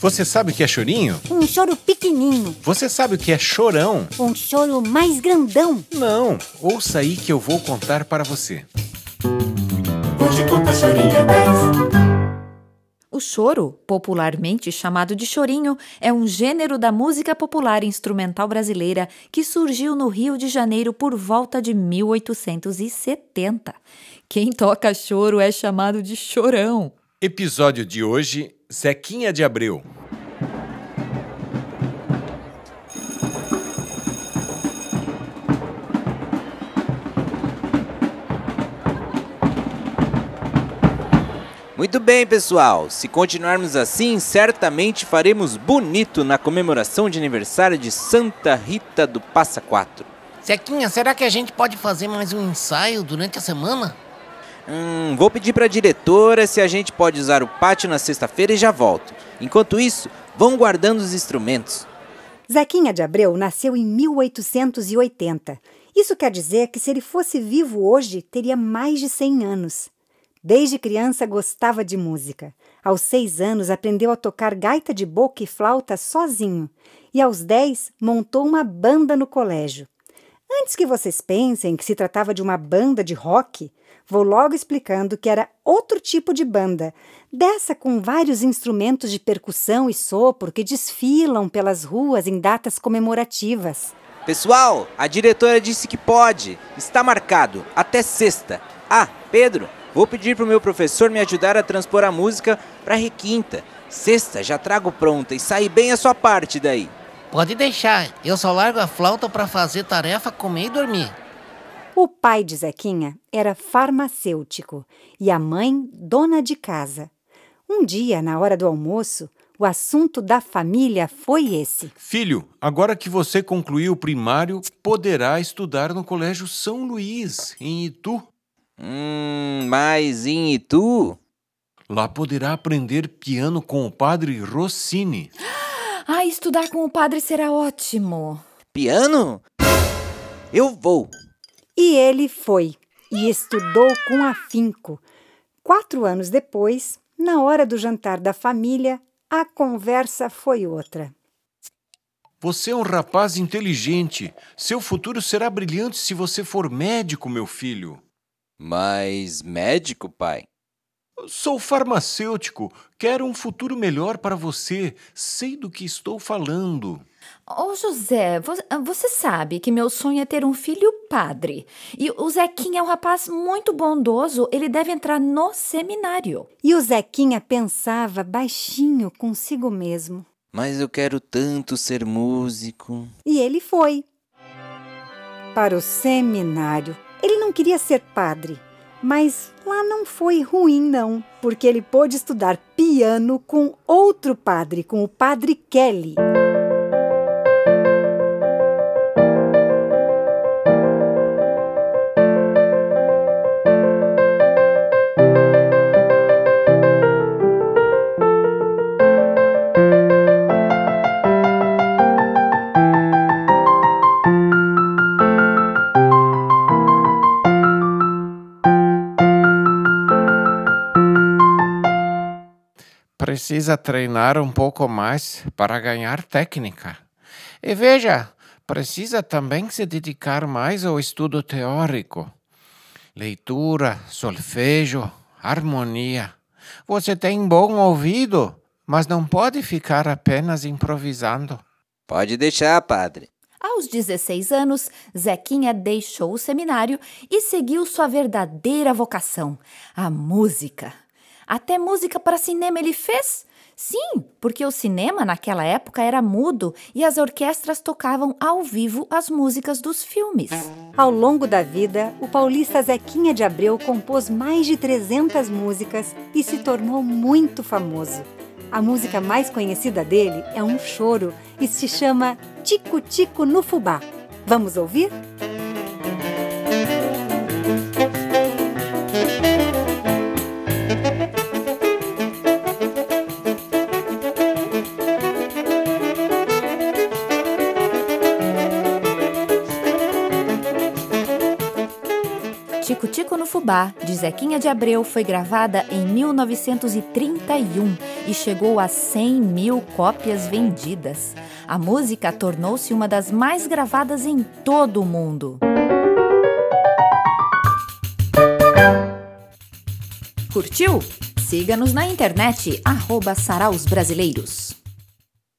Você sabe o que é chorinho? Um choro pequenininho. Você sabe o que é chorão? Um choro mais grandão. Não, ouça aí que eu vou contar para você. Hoje conta chorinho 10. O choro, popularmente chamado de chorinho, é um gênero da música popular instrumental brasileira que surgiu no Rio de Janeiro por volta de 1870. Quem toca choro é chamado de chorão. Episódio de hoje: Zequinha de Abreu. Muito bem, pessoal. Se continuarmos assim, certamente faremos bonito na comemoração de aniversário de Santa Rita do Passa Quatro. Zequinha, será que a gente pode fazer mais um ensaio durante a semana? Hum, vou pedir para a diretora se a gente pode usar o pátio na sexta-feira e já volto. Enquanto isso, vão guardando os instrumentos. Zequinha de Abreu nasceu em 1880. Isso quer dizer que se ele fosse vivo hoje, teria mais de 100 anos. Desde criança gostava de música. Aos seis anos aprendeu a tocar gaita de boca e flauta sozinho. E aos dez montou uma banda no colégio. Antes que vocês pensem que se tratava de uma banda de rock, vou logo explicando que era outro tipo de banda, dessa com vários instrumentos de percussão e sopro que desfilam pelas ruas em datas comemorativas. Pessoal, a diretora disse que pode. Está marcado. Até sexta. Ah, Pedro, vou pedir para o meu professor me ajudar a transpor a música para requinta. Sexta já trago pronta e sai bem a sua parte daí. Pode deixar, eu só largo a flauta para fazer tarefa, comer e dormir. O pai de Zequinha era farmacêutico e a mãe dona de casa. Um dia, na hora do almoço, o assunto da família foi esse. Filho, agora que você concluiu o primário, poderá estudar no Colégio São Luís, em Itu. Hum, mas em Itu? Lá poderá aprender piano com o padre Rossini. Ah, estudar com o padre será ótimo. Piano? Eu vou. E ele foi e estudou com afinco. Quatro anos depois, na hora do jantar da família, a conversa foi outra. Você é um rapaz inteligente. Seu futuro será brilhante se você for médico, meu filho. Mas médico, pai? Sou farmacêutico. Quero um futuro melhor para você. Sei do que estou falando. Ô José, vo- você sabe que meu sonho é ter um filho padre. E o Zequinha é um rapaz muito bondoso, ele deve entrar no seminário. E o Zequinha pensava baixinho consigo mesmo. Mas eu quero tanto ser músico. E ele foi para o seminário. Ele não queria ser padre, mas lá não foi ruim, não, porque ele pôde estudar piano com outro padre, com o padre Kelly. Precisa treinar um pouco mais para ganhar técnica. E veja, precisa também se dedicar mais ao estudo teórico. Leitura, solfejo, harmonia. Você tem bom ouvido, mas não pode ficar apenas improvisando. Pode deixar, padre. Aos 16 anos, Zequinha deixou o seminário e seguiu sua verdadeira vocação, a música. Até música para cinema ele fez? Sim, porque o cinema naquela época era mudo e as orquestras tocavam ao vivo as músicas dos filmes. Ao longo da vida, o paulista Zequinha de Abreu compôs mais de 300 músicas e se tornou muito famoso. A música mais conhecida dele é um choro e se chama Tico Tico no Fubá. Vamos ouvir? Tico Tico no Fubá, de Zequinha de Abreu, foi gravada em 1931 e chegou a 100 mil cópias vendidas. A música tornou-se uma das mais gravadas em todo o mundo. Curtiu? Siga-nos na internet, arroba Saraus Brasileiros.